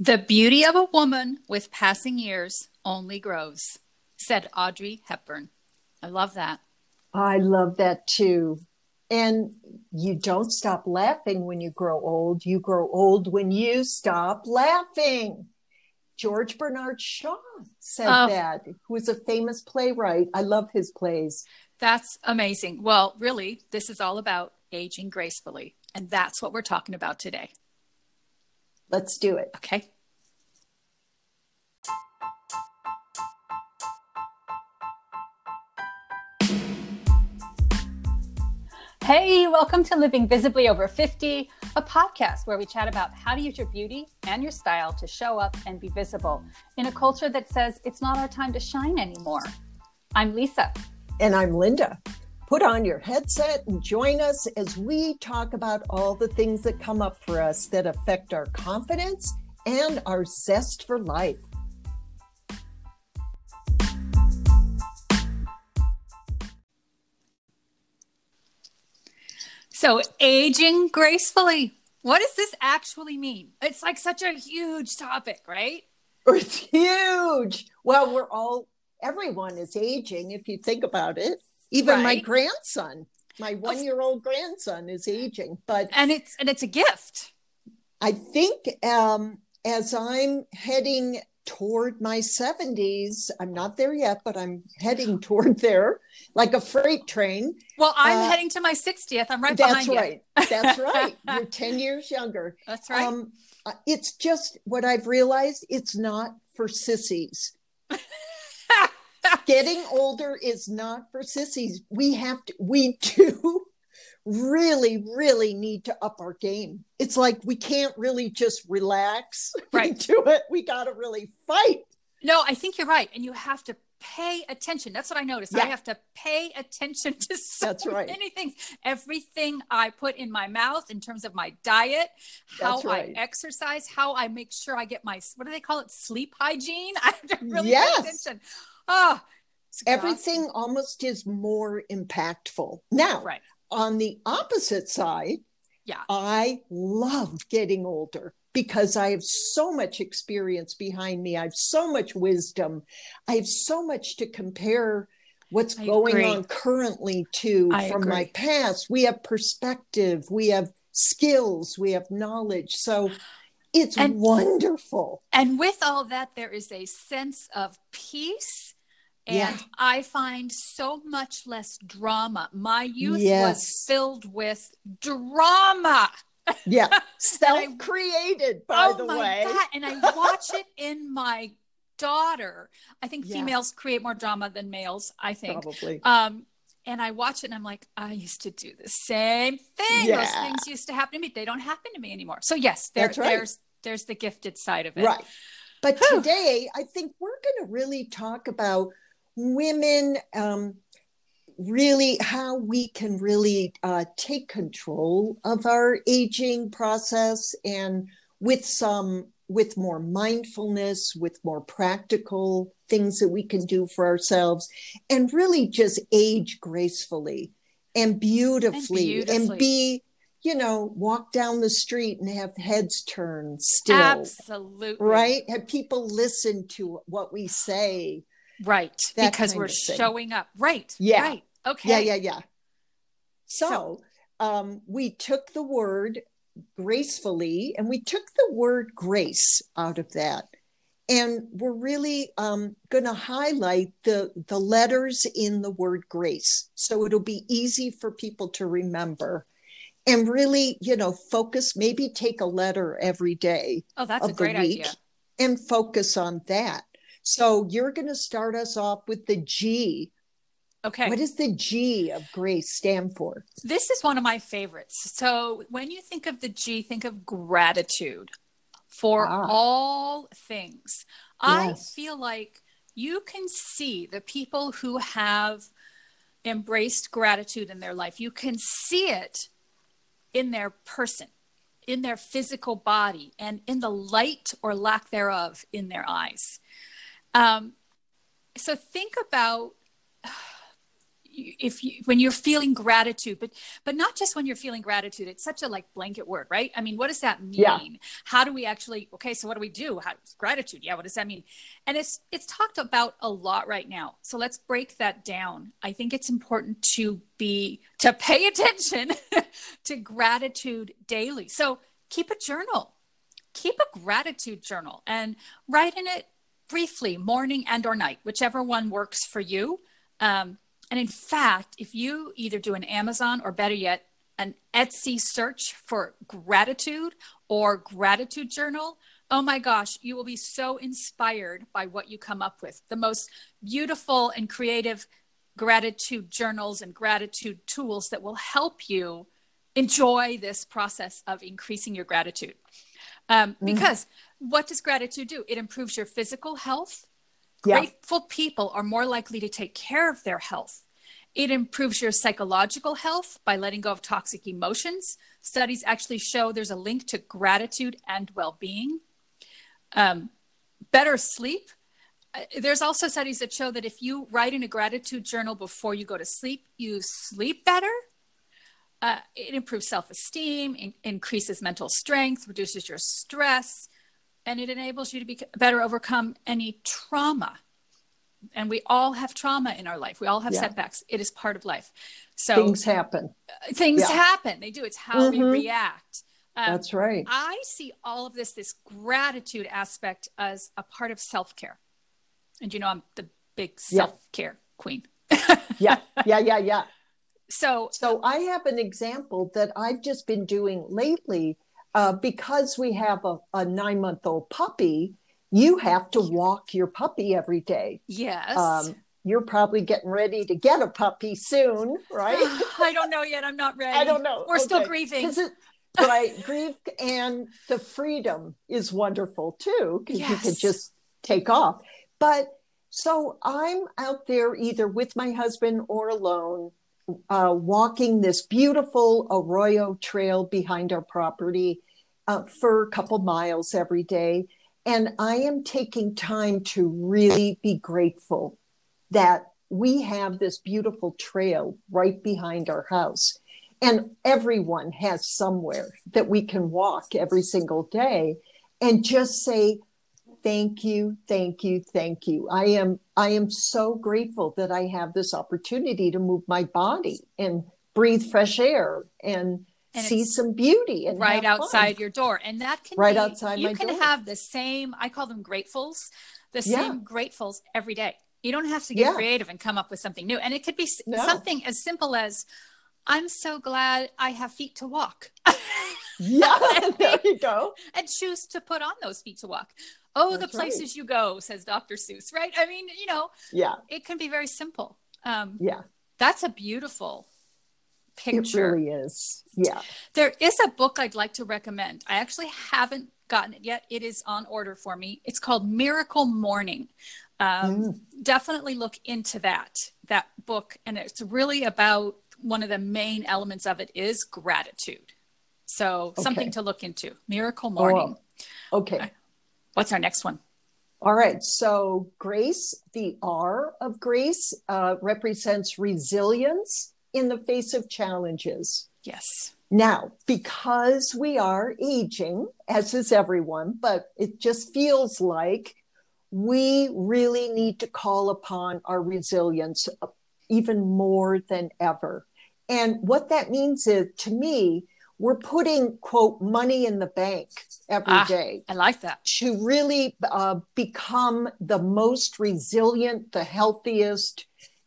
The beauty of a woman with passing years only grows, said Audrey Hepburn. I love that. I love that too. And you don't stop laughing when you grow old. You grow old when you stop laughing. George Bernard Shaw said oh. that, who is a famous playwright. I love his plays. That's amazing. Well, really, this is all about aging gracefully. And that's what we're talking about today. Let's do it. Okay. Hey, welcome to Living Visibly Over 50, a podcast where we chat about how to use your beauty and your style to show up and be visible in a culture that says it's not our time to shine anymore. I'm Lisa. And I'm Linda. Put on your headset and join us as we talk about all the things that come up for us that affect our confidence and our zest for life. So, aging gracefully. What does this actually mean? It's like such a huge topic, right? It's huge. Well, we're all, everyone is aging if you think about it. Even right. my grandson, my one year old grandson is aging. But, and it's, and it's a gift. I think um, as I'm heading toward my 70s. I'm not there yet, but I'm heading toward there like a freight train. Well, I'm uh, heading to my 60th. I'm right that's behind right. you. That's right. That's right. You're 10 years younger. That's right. Um, uh, it's just what I've realized it's not for sissies. Getting older is not for sissies. We have to, we do really, really need to up our game. It's like we can't really just relax right. do it. We got to really fight. No, I think you're right. And you have to pay attention. That's what I noticed. Yeah. I have to pay attention to so That's right. many things. Everything I put in my mouth in terms of my diet, how right. I exercise, how I make sure I get my what do they call it? Sleep hygiene. I have to really yes. pay attention. Oh, everything almost is more impactful. Now, right on the opposite side, yeah, I love getting older because I have so much experience behind me. I have so much wisdom. I have so much to compare what's I going agree. on currently to I from agree. my past. We have perspective, we have skills, we have knowledge. So it's and, wonderful. And with all that, there is a sense of peace and yeah. I find so much less drama. My youth yes. was filled with drama. Yeah, self created, by oh the my way. God. And I watch it in my daughter. I think yeah. females create more drama than males, I think. Probably. Um, and I watch it and I'm like, I used to do the same thing. Yeah. Those things used to happen to me. They don't happen to me anymore. So yes, there, right. there's there's the gifted side of it. Right. But today I think we're gonna really talk about women um, really how we can really uh, take control of our aging process and with some with more mindfulness with more practical things that we can do for ourselves and really just age gracefully and beautifully and, beautifully. and be you know, walk down the street and have heads turned still. Absolutely. Right? Have people listen to what we say Right. because we're showing up. Right. Yeah. Right. Okay. Yeah, yeah, yeah. So, so um, we took the word gracefully and we took the word grace out of that. And we're really um, going to highlight the, the letters in the word grace. So it'll be easy for people to remember and really, you know, focus, maybe take a letter every day. Oh, that's a great idea. And focus on that. So you're going to start us off with the G. Okay. What does the G of grace stand for? This is one of my favorites. So when you think of the G, think of gratitude for ah. all things. Yes. I feel like you can see the people who have embraced gratitude in their life. You can see it in their person, in their physical body, and in the light or lack thereof in their eyes. Um, so think about if you when you're feeling gratitude but but not just when you're feeling gratitude it's such a like blanket word right? I mean what does that mean? Yeah. how do we actually okay so what do we do? How gratitude. Yeah what does that mean? And it's it's talked about a lot right now. So let's break that down. I think it's important to be to pay attention to gratitude daily. So keep a journal. Keep a gratitude journal and write in it briefly morning and or night whichever one works for you um, and in fact, if you either do an Amazon or better yet, an Etsy search for gratitude or gratitude journal, oh my gosh, you will be so inspired by what you come up with. The most beautiful and creative gratitude journals and gratitude tools that will help you enjoy this process of increasing your gratitude. Um, mm. Because what does gratitude do? It improves your physical health, yeah. Grateful people are more likely to take care of their health. It improves your psychological health by letting go of toxic emotions. Studies actually show there's a link to gratitude and well being. Um, better sleep. Uh, there's also studies that show that if you write in a gratitude journal before you go to sleep, you sleep better. Uh, it improves self esteem, in- increases mental strength, reduces your stress, and it enables you to be better overcome any trauma. And we all have trauma in our life. We all have yeah. setbacks. It is part of life. So things happen. uh, things yeah. happen. They do. It's how mm-hmm. we react. Um, that's right. I see all of this this gratitude aspect as a part of self-care. And you know i'm the big self-care yeah. queen. Yeah. Yeah yeah yeah so so i have an example that i've just been doing lately uh, because we have a, a nine month old puppy, you have to walk your puppy every day. Yes. Um, you're probably getting ready to get a puppy soon, right? I don't know yet. I'm not ready. I don't know. We're okay. still grieving. It, right. Grief and the freedom is wonderful too, because yes. you can just take off. But so I'm out there either with my husband or alone uh, walking this beautiful Arroyo trail behind our property uh, for a couple miles every day. And I am taking time to really be grateful that we have this beautiful trail right behind our house. And everyone has somewhere that we can walk every single day and just say, thank you thank you thank you i am i am so grateful that i have this opportunity to move my body and breathe fresh air and, and see some beauty and right outside fun. your door and that can right be, outside you can door. have the same i call them gratefuls the same gratefuls every day you don't have to get yeah. creative and come up with something new and it could be no. something as simple as i'm so glad i have feet to walk yeah there you go and choose to put on those feet to walk. Oh That's the places right. you go says dr seuss right? I mean you know yeah. it can be very simple. Um yeah. that's a beautiful picture it really is. Yeah. There is a book i'd like to recommend. I actually haven't gotten it yet. It is on order for me. It's called miracle morning. Um, mm. definitely look into that that book. And it's really about one of the main elements of it is gratitude so okay. something to look into miracle morning oh, okay What's our next one? All right. So, grace, the R of grace, uh, represents resilience in the face of challenges. Yes. Now, because we are aging, as is everyone, but it just feels like we really need to call upon our resilience uh, even more than ever. And what that means is, to me, we're putting quote money in the bank every ah, day. I like that. to really uh, become the most resilient, the healthiest,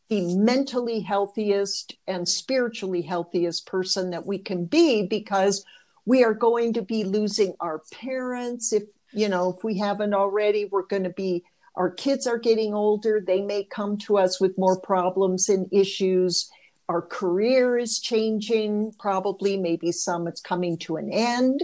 the mentally healthiest, and spiritually healthiest person that we can be because we are going to be losing our parents. If you know if we haven't already we're going to be our kids are getting older. They may come to us with more problems and issues our career is changing, probably, maybe some it's coming to an end.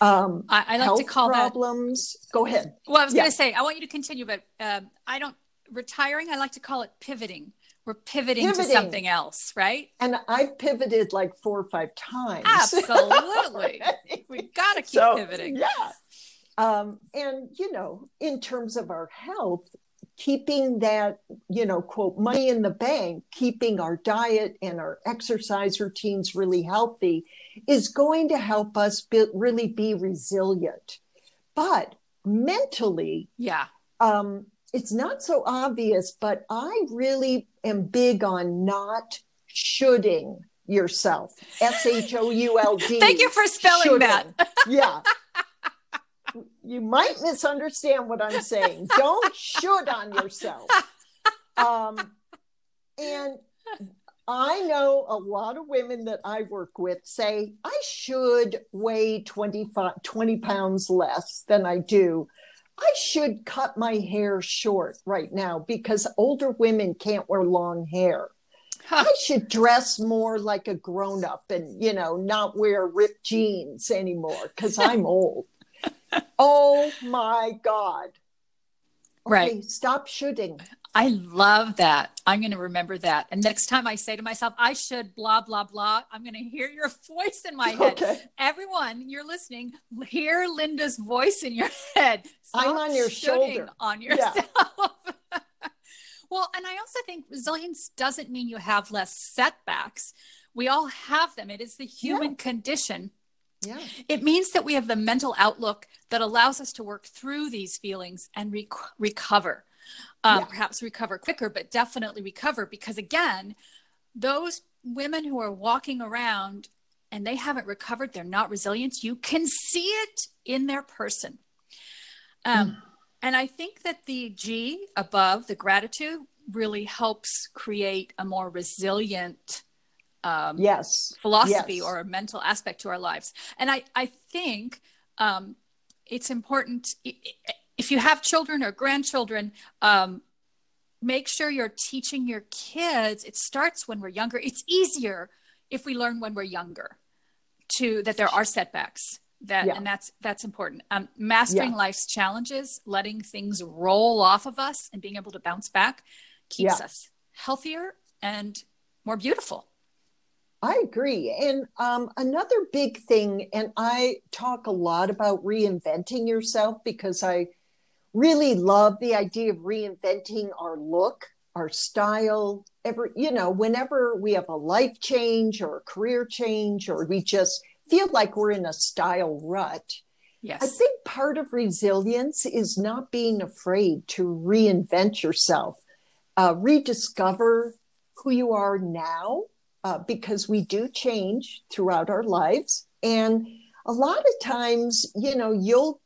Um, I, I like to call problems. That, Go ahead. Well, I was yeah. going to say, I want you to continue, but um, I don't, retiring, I like to call it pivoting. We're pivoting, pivoting, to something else, right? And I've pivoted like four or five times. Absolutely. We've got to keep so, pivoting. Yeah. Um, and, you know, in terms of our health, keeping that, you know, quote, money in the bank, keeping our diet and our exercise routines really healthy is going to help us be, really be resilient. But mentally, yeah. Um, it's not so obvious, but I really am big on not shoulding yourself. S H O U L D. Thank you for spelling shoulding. that. yeah. You might misunderstand what I'm saying. Don't should on yourself. Um, and I know a lot of women that I work with say, I should weigh 25, 20 pounds less than I do. I should cut my hair short right now because older women can't wear long hair. Huh. I should dress more like a grown up and, you know, not wear ripped jeans anymore because I'm old. Oh my God. Okay, right. Stop shooting. I love that. I'm going to remember that. And next time I say to myself, I should blah, blah, blah, I'm going to hear your voice in my head. Okay. Everyone, you're listening, hear Linda's voice in your head. Stop I'm on your shoulder. On yourself. Yeah. well, and I also think resilience doesn't mean you have less setbacks. We all have them, it is the human yeah. condition. Yeah. It means that we have the mental outlook that allows us to work through these feelings and rec- recover um, yeah. perhaps recover quicker, but definitely recover because, again, those women who are walking around and they haven't recovered, they're not resilient, you can see it in their person. Um, mm. And I think that the G above, the gratitude, really helps create a more resilient um, yes philosophy yes. or a mental aspect to our lives and i i think um, it's important if you have children or grandchildren, um, make sure you're teaching your kids. It starts when we're younger. It's easier if we learn when we're younger to that there are setbacks that yeah. and that's that's important um, mastering yeah. life's challenges letting things roll off of us and being able to bounce back keeps yeah. us healthier and more beautiful I agree. And um, another big thing, and I talk a lot about reinventing yourself because I really love the idea of reinventing our look, our style. Every, you know, whenever we have a life change or a career change, or we just feel like we're in a style rut. Yes. I think part of resilience is not being afraid to reinvent yourself, uh, rediscover who you are now, uh, because we do change throughout our lives. And a lot of times, you know, you'll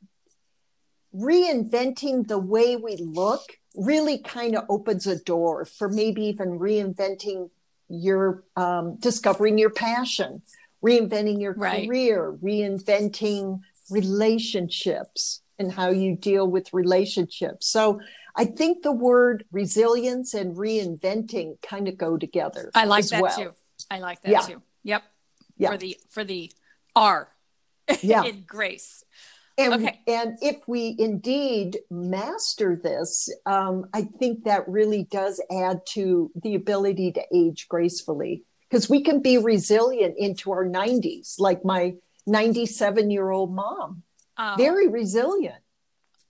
reinventing the way we look really kind of opens a door for maybe even reinventing your um, discovering your passion reinventing your right. career reinventing relationships and how you deal with relationships so i think the word resilience and reinventing kind of go together i like that well. too i like that yeah. too yep yeah. for the for the r yeah. in grace and, okay. and if we indeed master this, um, I think that really does add to the ability to age gracefully because we can be resilient into our 90s, like my 97 year old mom. Oh, very resilient.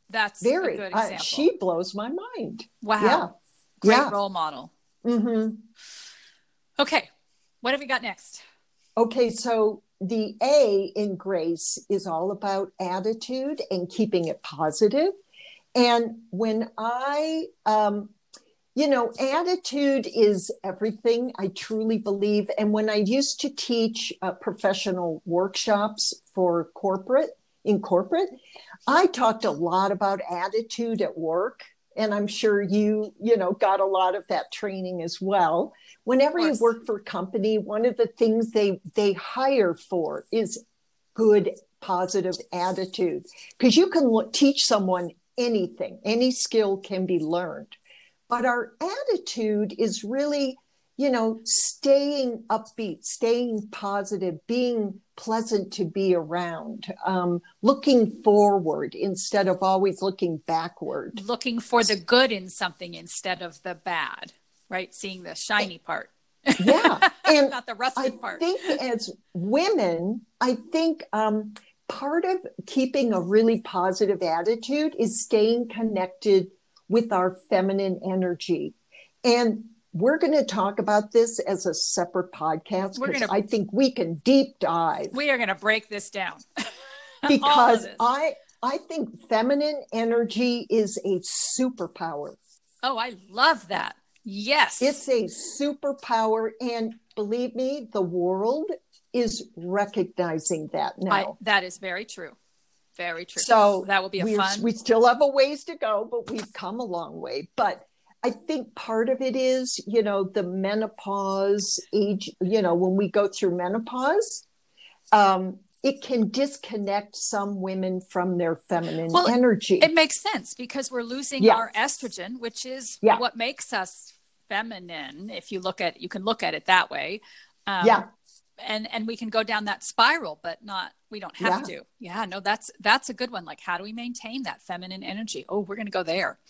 That's very. Uh, she blows my mind. Wow. Yeah. Great yeah. role model. Mm-hmm. Okay. What have we got next? Okay. So the A in grace is all about attitude and keeping it positive. And when I, um, you know, attitude is everything, I truly believe. And when I used to teach uh, professional workshops for corporate, in corporate, I talked a lot about attitude at work. And I'm sure you, you know, got a lot of that training as well. Whenever you work for a company one of the things they they hire for is good positive attitude because you can lo- teach someone anything any skill can be learned. But our attitude is really you know staying upbeat staying positive being pleasant to be around um, looking forward instead of always looking backward looking for the good in something instead of the bad right? Seeing the shiny part. Yeah. And not the rusted I part. I think as women, I think um, part of keeping a really positive attitude is staying connected with our feminine energy. And we're going to talk about this as a separate podcast because I think we can deep dive. We are going to break this down. because I I think feminine energy is a superpower. Oh, I love that. Yes. It's a superpower and believe me, the world is recognizing that now. I, that is very true. Very true. So that will be a fun. We still have a ways to go, but we've come a long way. But I think part of it is, you know, the menopause age, you know, when we go through menopause, um, it can disconnect some women from their feminine well, energy. It makes sense because we're losing our estrogen, which is yeah. what makes us feminine. If you look at, you can look at it that way. Um, yeah. And and we can go down that spiral, but not we don't have yeah. to. Yeah, no, that's that's a good one. Like, how do we maintain that feminine energy? Oh, we're going to go there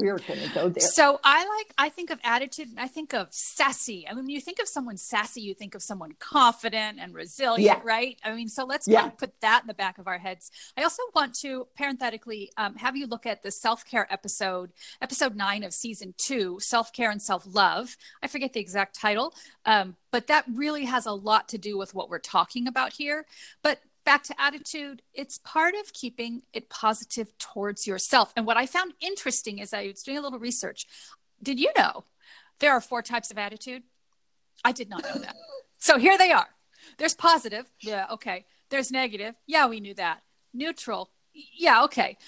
we're going to go there. So I like, I think of attitude, and I think of sassy. I mean, when you think of someone sassy, you think of someone confident and resilient, yeah. right? I mean, so let's yeah. kind of put that in the back of our heads. I also want to parenthetically um, have you look at the self care episode, episode nine of season two, self care and self love. I forget the exact title, um, but that really has a lot to do with what we're talking about here. But back to attitude, it's part of keeping it positive towards yourself. And what I found interesting is I was doing a little research. Did you know there are four types of attitude? I did not know that. so here they are. There's positive. Yeah, okay. There's negative. Yeah, we knew that. Neutral. Yeah, okay.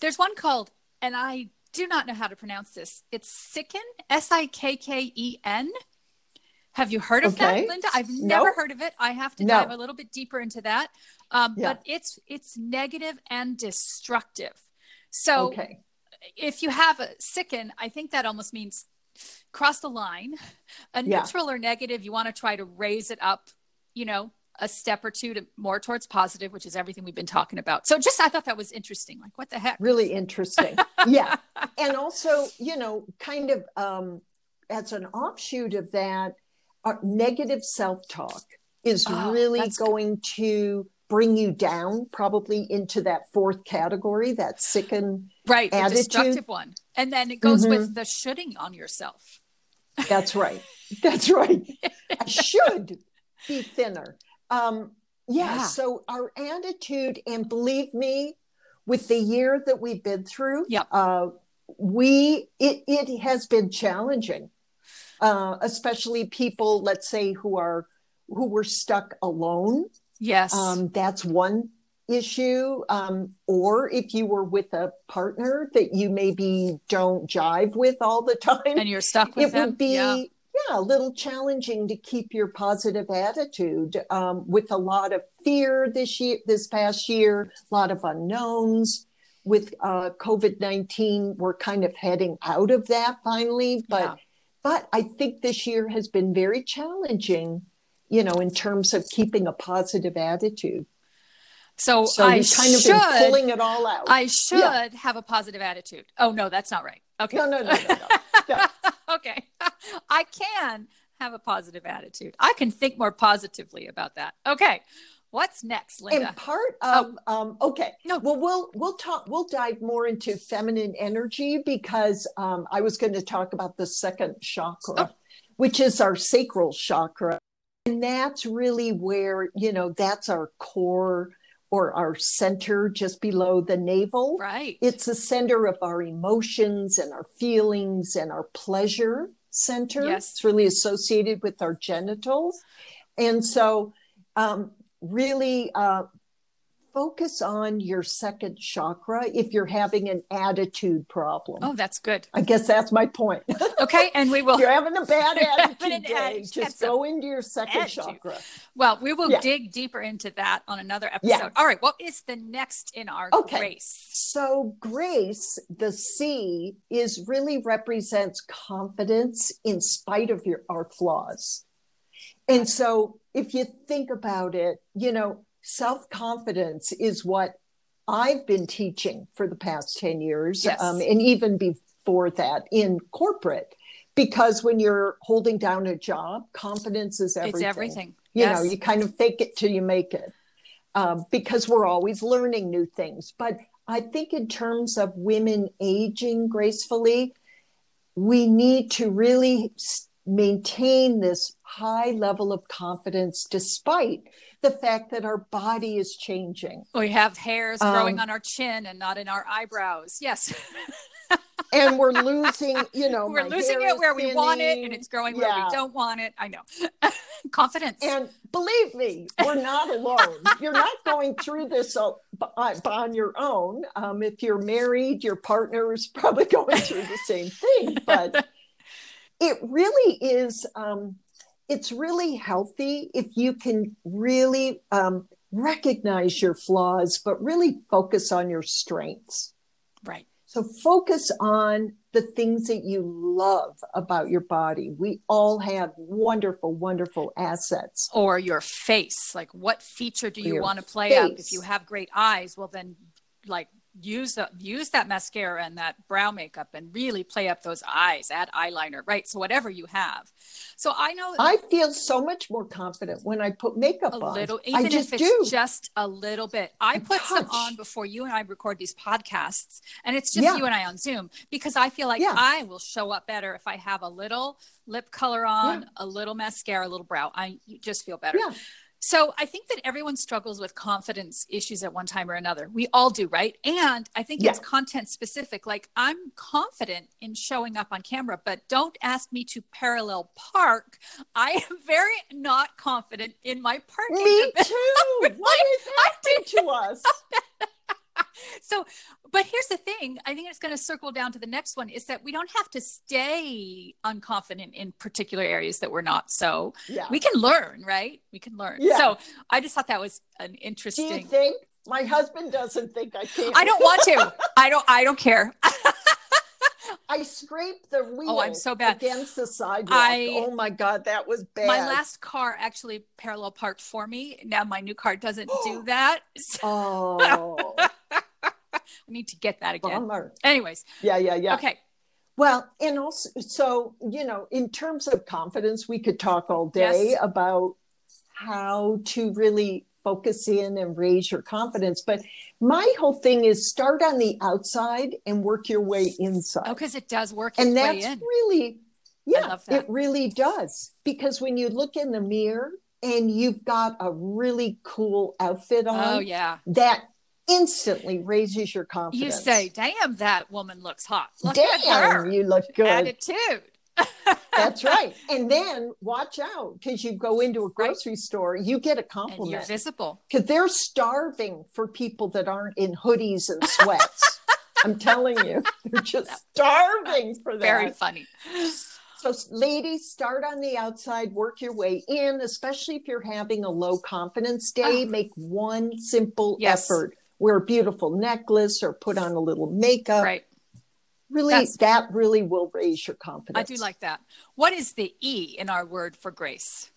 There's one called, and I do not know how to pronounce this. It's Sikken, S I K K E N. Have you heard of okay. that, Linda? I've never nope. heard of it. I have to no. dive a little bit deeper into that. Um, yeah. But it's it's negative and destructive. So okay. if you have a sicken, I think that almost means cross the line. A yeah. neutral or negative, you want to try to raise it up, you know, a step or two to more towards positive, which is everything we've been talking about. So just I thought that was interesting. Like what the heck? Really interesting. yeah. And also, you know, kind of um as an offshoot of that, our negative self-talk is oh, really going good. to bring you down probably into that fourth category that sicken right attitude. the destructive one. And then it goes mm-hmm. with the shooting on yourself. That's right. That's right. I should be thinner. Um yeah, yeah, so our attitude and believe me with the year that we've been through yeah uh we it, it has been challenging uh, especially people, let's say, who are who were stuck alone. Yes, um, that's one issue. Um, or if you were with a partner that you maybe don't jive with all the time, and you're stuck with them. it them, would be. Yeah. yeah. a little challenging to keep your positive attitude um, with a lot of fear this year, this past year, a lot of unknowns with uh, COVID 19, we're kind of heading out of that finally. But yeah. But I think this year has been very challenging, you know, in terms of keeping a positive attitude. So, so I kind of should, been pulling it all out. I should yeah. have a positive attitude. Oh no, that's not right. Okay. No, no, no, no, no. okay. I can have a positive attitude. I can think more positively about that. Okay. What's next, Linda? And part of oh. um, okay, no, well, we'll we'll talk. We'll dive more into feminine energy because um, I was going to talk about the second chakra, oh. which is our sacral chakra, and that's really where you know that's our core or our center just below the navel. Right. It's the center of our emotions and our feelings and our pleasure center. Yes. It's really associated with our genitals, and so. Um, really uh, focus on your second chakra if you're having an attitude problem. Oh, that's good. I guess that's my point. Okay, and we will. you're having a bad attitude day. Just go into your second attitude. chakra. Well, we will yeah. dig deeper into that on another episode. Yeah. All right, what is the next in our okay. grace? So, grace, the C, is really represents confidence in spite of your our flaws. And so if you think about it, you know, self confidence is what I've been teaching for the past 10 years, yes. um, and even before that in corporate. Because when you're holding down a job, confidence is everything. It's everything. You yes. know, you kind of fake it till you make it. Um, because we're always learning new things. But I think in terms of women aging gracefully, we need to really maintain this high level of confidence despite the fact that our body is changing. We have hairs growing um, on our chin and not in our eyebrows. Yes. and we're losing, you know, we're losing it where we want it and it's growing yeah. where we don't want it. I know. Confidence. And believe me, we're not alone. you're not going through this on your own. Um, if you're married, your partner is probably going through the same thing. But it really is um, it's really healthy if you can really um, recognize your flaws but really focus on your strengths right so focus on the things that you love about your body. We all have wonderful, wonderful assets. Or your face. Like, what feature do you want to play face. up? If you have great eyes, well, then, like, use the, use that mascara and that brow makeup and really play up those eyes add eyeliner right so whatever you have so i know i feel so much more confident when i put makeup on a on little even if it's do. just a little bit i oh, put touch. some on before you and i record these podcasts and it's just yeah. you and i on zoom because i feel like yeah. i will show up better if i have a little lip color on yeah. a little mascara a little brow i just feel better so I think that everyone struggles with confidence issues at one time or another. We all do, right? And I think yeah. it's content specific. Like I'm confident in showing up on camera, but don't ask me to parallel park. I am very not confident in my parking. Me too. what is happening to us? so but here's the thing i think it's going to circle down to the next one is that we don't have to stay unconfident in particular areas that we're not so yeah. we can learn right we can learn yeah. so i just thought that was an interesting Do you think my husband doesn't think i can i don't want to i don't i don't care I scraped the wheel. Oh, I'm so bad against the sidewalk. I, oh my god, that was bad. My last car actually parallel parked for me. Now my new car doesn't do that. oh. I need to get that again. Bummer. Anyways. Yeah, yeah, yeah. Okay. Well, and also, so, you know, in terms of confidence, we could talk all day yes. about how to really focus in and raise your confidence. But my whole thing is start on the outside and work your way inside. Oh, because it does work. And that's really, yeah, it really does. Because when you look in the mirror and you've got a really cool outfit oh, on, oh yeah, that instantly raises your confidence. You say, "Damn, that woman looks hot. Look Damn, you look good." Attitude. That's right. And then watch out because you go into a grocery right. store, you get a compliment. And you're visible because they're starving for people that aren't in hoodies and sweats. I'm telling you, they're just starving for that. Very funny. So, ladies, start on the outside, work your way in, especially if you're having a low confidence day. Oh. Make one simple yes. effort wear a beautiful necklace or put on a little makeup. Right. Really, That's, that really will raise your confidence. I do like that. What is the E in our word for grace?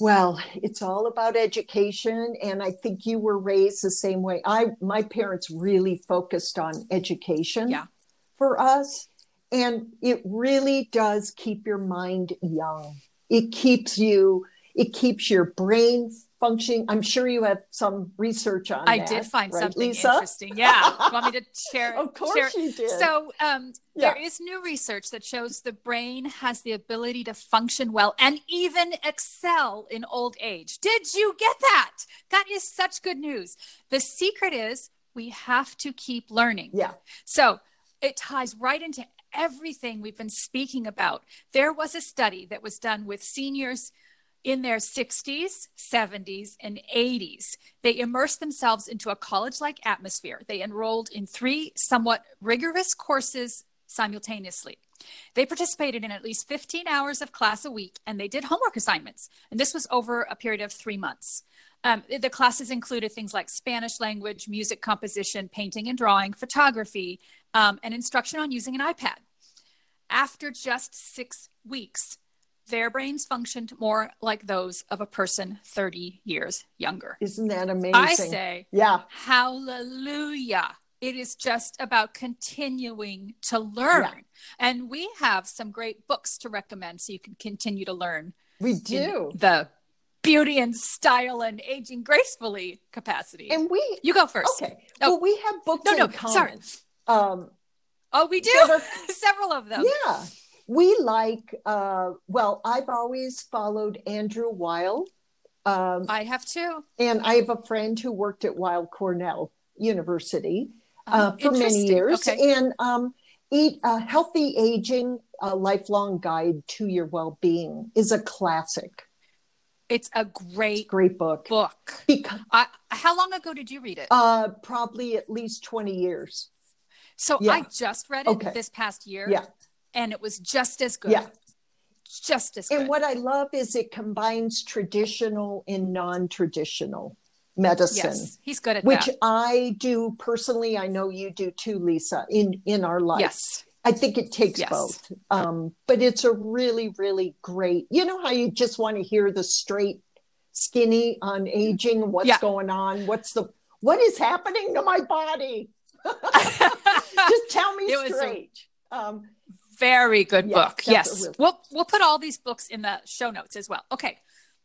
Well, it's all about education, and I think you were raised the same way. I my parents really focused on education yeah. for us, and it really does keep your mind young. It keeps you. It keeps your brain functioning. I'm sure you have some research on I that, did find right, something Lisa? interesting. Yeah. want me to share? of course share? you did. So um, yeah. there is new research that shows the brain has the ability to function well and even excel in old age. Did you get that? That is such good news. The secret is we have to keep learning. Yeah. So it ties right into everything we've been speaking about. There was a study that was done with seniors – in their 60s, 70s, and 80s. They immersed themselves into a college like atmosphere. They enrolled in three somewhat rigorous courses simultaneously. They participated in at least 15 hours of class a week and they did homework assignments. And this was over a period of three months. Um, the classes included things like Spanish language, music composition, painting and drawing, photography, um, and instruction on using an iPad. After just six weeks, their brains functioned more like those of a person 30 years younger. Isn't that amazing? I say, yeah. Hallelujah. It is just about continuing to learn. Yeah. And we have some great books to recommend so you can continue to learn. We do. The beauty and style and aging gracefully capacity. And we you go first. Okay. Oh. Well, we have books. No, no, sorry. Um, oh, we do are, several of them. Yeah, we like. Uh, well, I've always followed Andrew Weil. Um, I have too, and I have a friend who worked at Weill Cornell University uh, oh, for many years, okay. and um, eat a healthy aging, a lifelong guide to your well-being is a classic. It's a great, great book. Book. Because I, how long ago did you read it? Uh, probably at least twenty years. So yeah. I just read it okay. this past year. Yeah, and it was just as good. Yeah, just as good. And what I love is it combines traditional and non-traditional medicine. Yes, he's good at that. which that. I do personally. I know you do too, Lisa. In in our life. Yes. I think it takes yes. both. Um, but it's a really, really great. You know how you just want to hear the straight, skinny on aging, what's yeah. going on, what's the what is happening to my body? just tell me it straight. um, very good book. Yes, really- we'll we'll put all these books in the show notes as well. Okay,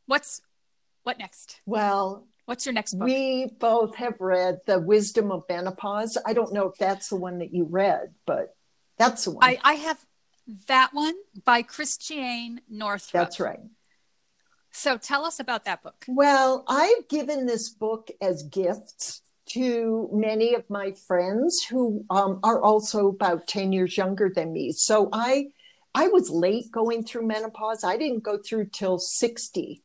what's what next? Well, What's your next book? We both have read The Wisdom of Menopause. I don't know if that's the one that you read, but that's the one. I, I have that one by Christiane Northrup. That's right. So tell us about that book. Well, I've given this book as gifts to many of my friends who um, are also about 10 years younger than me. So I I was late going through menopause. I didn't go through till 60.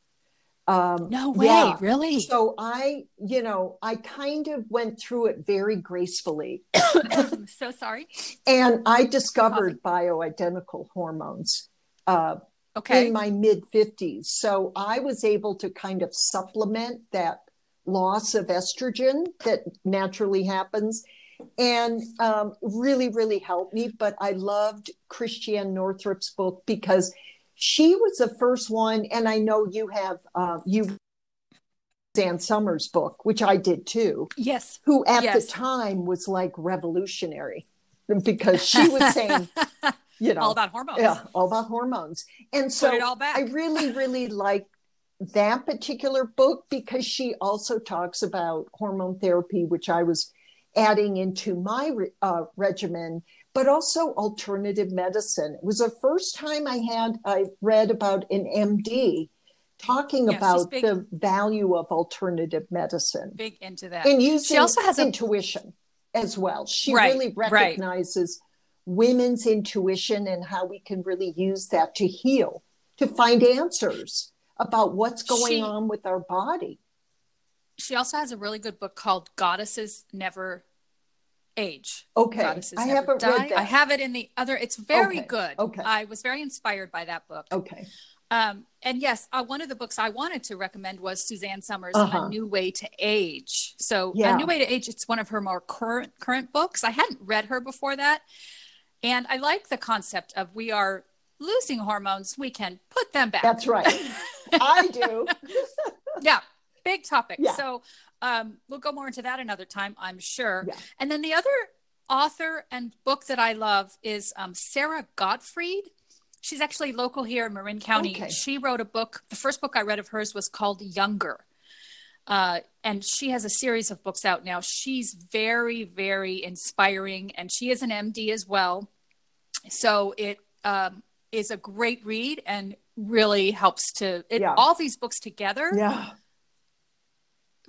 Um, no way, yeah. really? So I, you know, I kind of went through it very gracefully. I'm so sorry. And I discovered bioidentical hormones uh, okay. in my mid 50s. So I was able to kind of supplement that loss of estrogen that naturally happens and um, really, really helped me. But I loved Christiane Northrup's book because she was the first one, and I know you have uh, you Dan Summers book, which I did too. Yes. Who at yes. the time was like revolutionary because she was saying, you know, all about hormones. Yeah, all about hormones. And so I really, really like that particular book because she also talks about hormone therapy, which I was adding into my uh, regimen but also alternative medicine. It was the first time I had I read about an MD talking yeah, about big, the value of alternative medicine. Big into that. And using she also has intuition a... as well. She right, really recognizes right. women's intuition and how we can really use that to heal, to find answers about what's going she, on with our body. She also has a really good book called Goddesses Never age. Okay. I haven't die. read that. I have it in the other. It's very okay. good. Okay. I was very inspired by that book. Okay. Um, and yes, uh, one of the books I wanted to recommend was Suzanne Somers' uh-huh. A New Way to Age. So, yeah. A New Way to Age, it's one of her more current current books. I hadn't read her before that, and I like the concept of we are losing hormones, we can put them back. That's right. I do. yeah, big topic. Yeah. So, um, we'll go more into that another time, I'm sure. Yeah. And then the other author and book that I love is um, Sara Gottfried. She's actually local here in Marin County. Okay. She wrote a book. The first book I read of hers was called Younger. Uh, and she has a series of books out now. She's very, very inspiring, and she is an MD as well. So it um, is a great read and really helps to it, yeah. all these books together. Yeah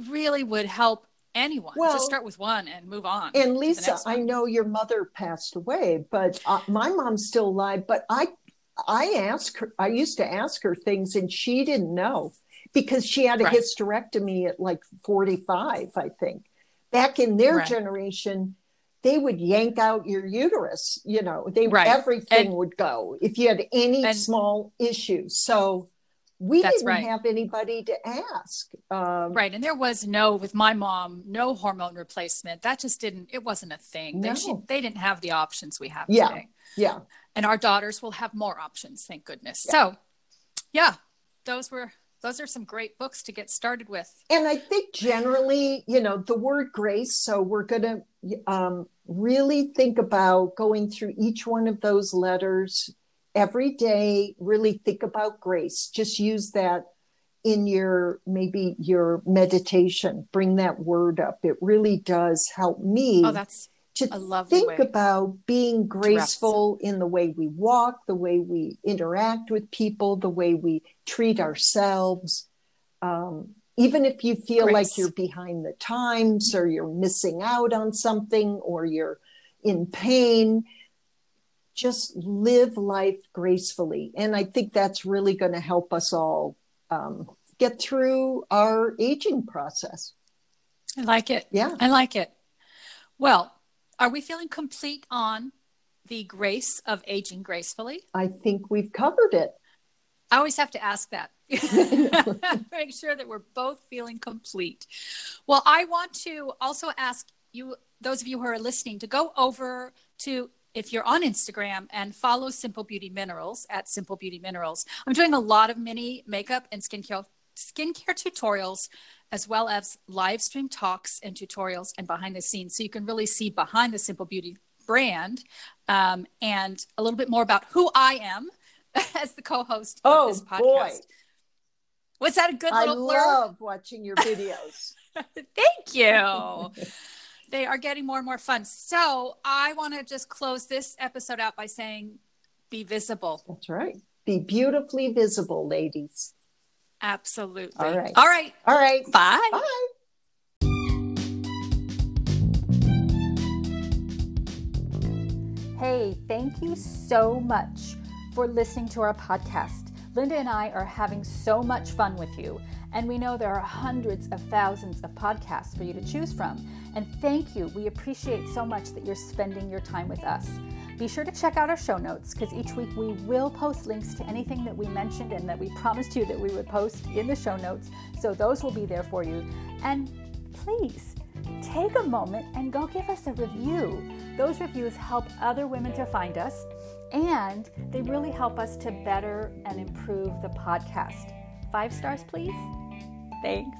really would help anyone. Well, Just start with one and move on. And Lisa, I know your mother passed away, but uh, my mom's still alive. But I, I asked her. I used to ask her things, and she didn't know because she had a right. hysterectomy at like forty-five, I think. Back in their right. generation, they would yank out your uterus. You know, they right. everything and, would go if you had any and, small issue. So we didn't right. have anybody to ask. Um, right. And there was no, with my mom, no hormone replacement. That just didn't, it wasn't a thing. No. They, she, they didn't have the options we have yeah. today. Yeah. And our daughters will have more options, thank goodness. Yeah. So, yeah, those were, those are some great books to get started with. And I think generally, you know, the word grace. So we're going to um, really think about going through each one of those letters every day really think about grace just use that in your maybe your meditation bring that word up it really does help me oh that's to think about being graceful in the way we walk the way we interact with people the way we treat ourselves um, even if you feel Grace. like you're behind the times or you're missing out on something or you're in pain just live life gracefully and i think that's really going to help us all um, get through our aging process. I like it. Yeah. I like it. Well, are we feeling complete on the grace of aging gracefully? I think we've covered it. I always have to ask that. Make sure that we're both feeling complete. Well, I want to also ask you, those of you who are listening, to go over to if you're on Instagram and follow Simple Beauty Minerals at Simple Beauty Minerals. I'm doing a lot of mini makeup and skincare skincare tutorials as well as live stream talks and tutorials and behind the scenes so you can really see behind the Simple Beauty brand um, and a little bit more about who I am as the co-host oh, of this podcast. Boy. Was that a good little I love watching your videos. Thank you. they are getting more and more fun. So I want to just close this episode out by saying be visible. That's right. Be beautifully visible, ladies. Absolutely. All right. All right. All right. Bye. Bye. Hey, thank you so much for listening to our podcast. Linda and I are having so much fun with you, and we know there are hundreds of thousands of podcasts for you to choose from. And thank you. We appreciate so much that you're spending your time with us. Be sure to check out our show notes because each week we will post links to anything that we mentioned and that we promised you that we would post in the show notes. So those will be there for you. And please take a moment and go give us a review. Those reviews help other women to find us and they really help us to better and improve the podcast. Five stars, please. Thanks.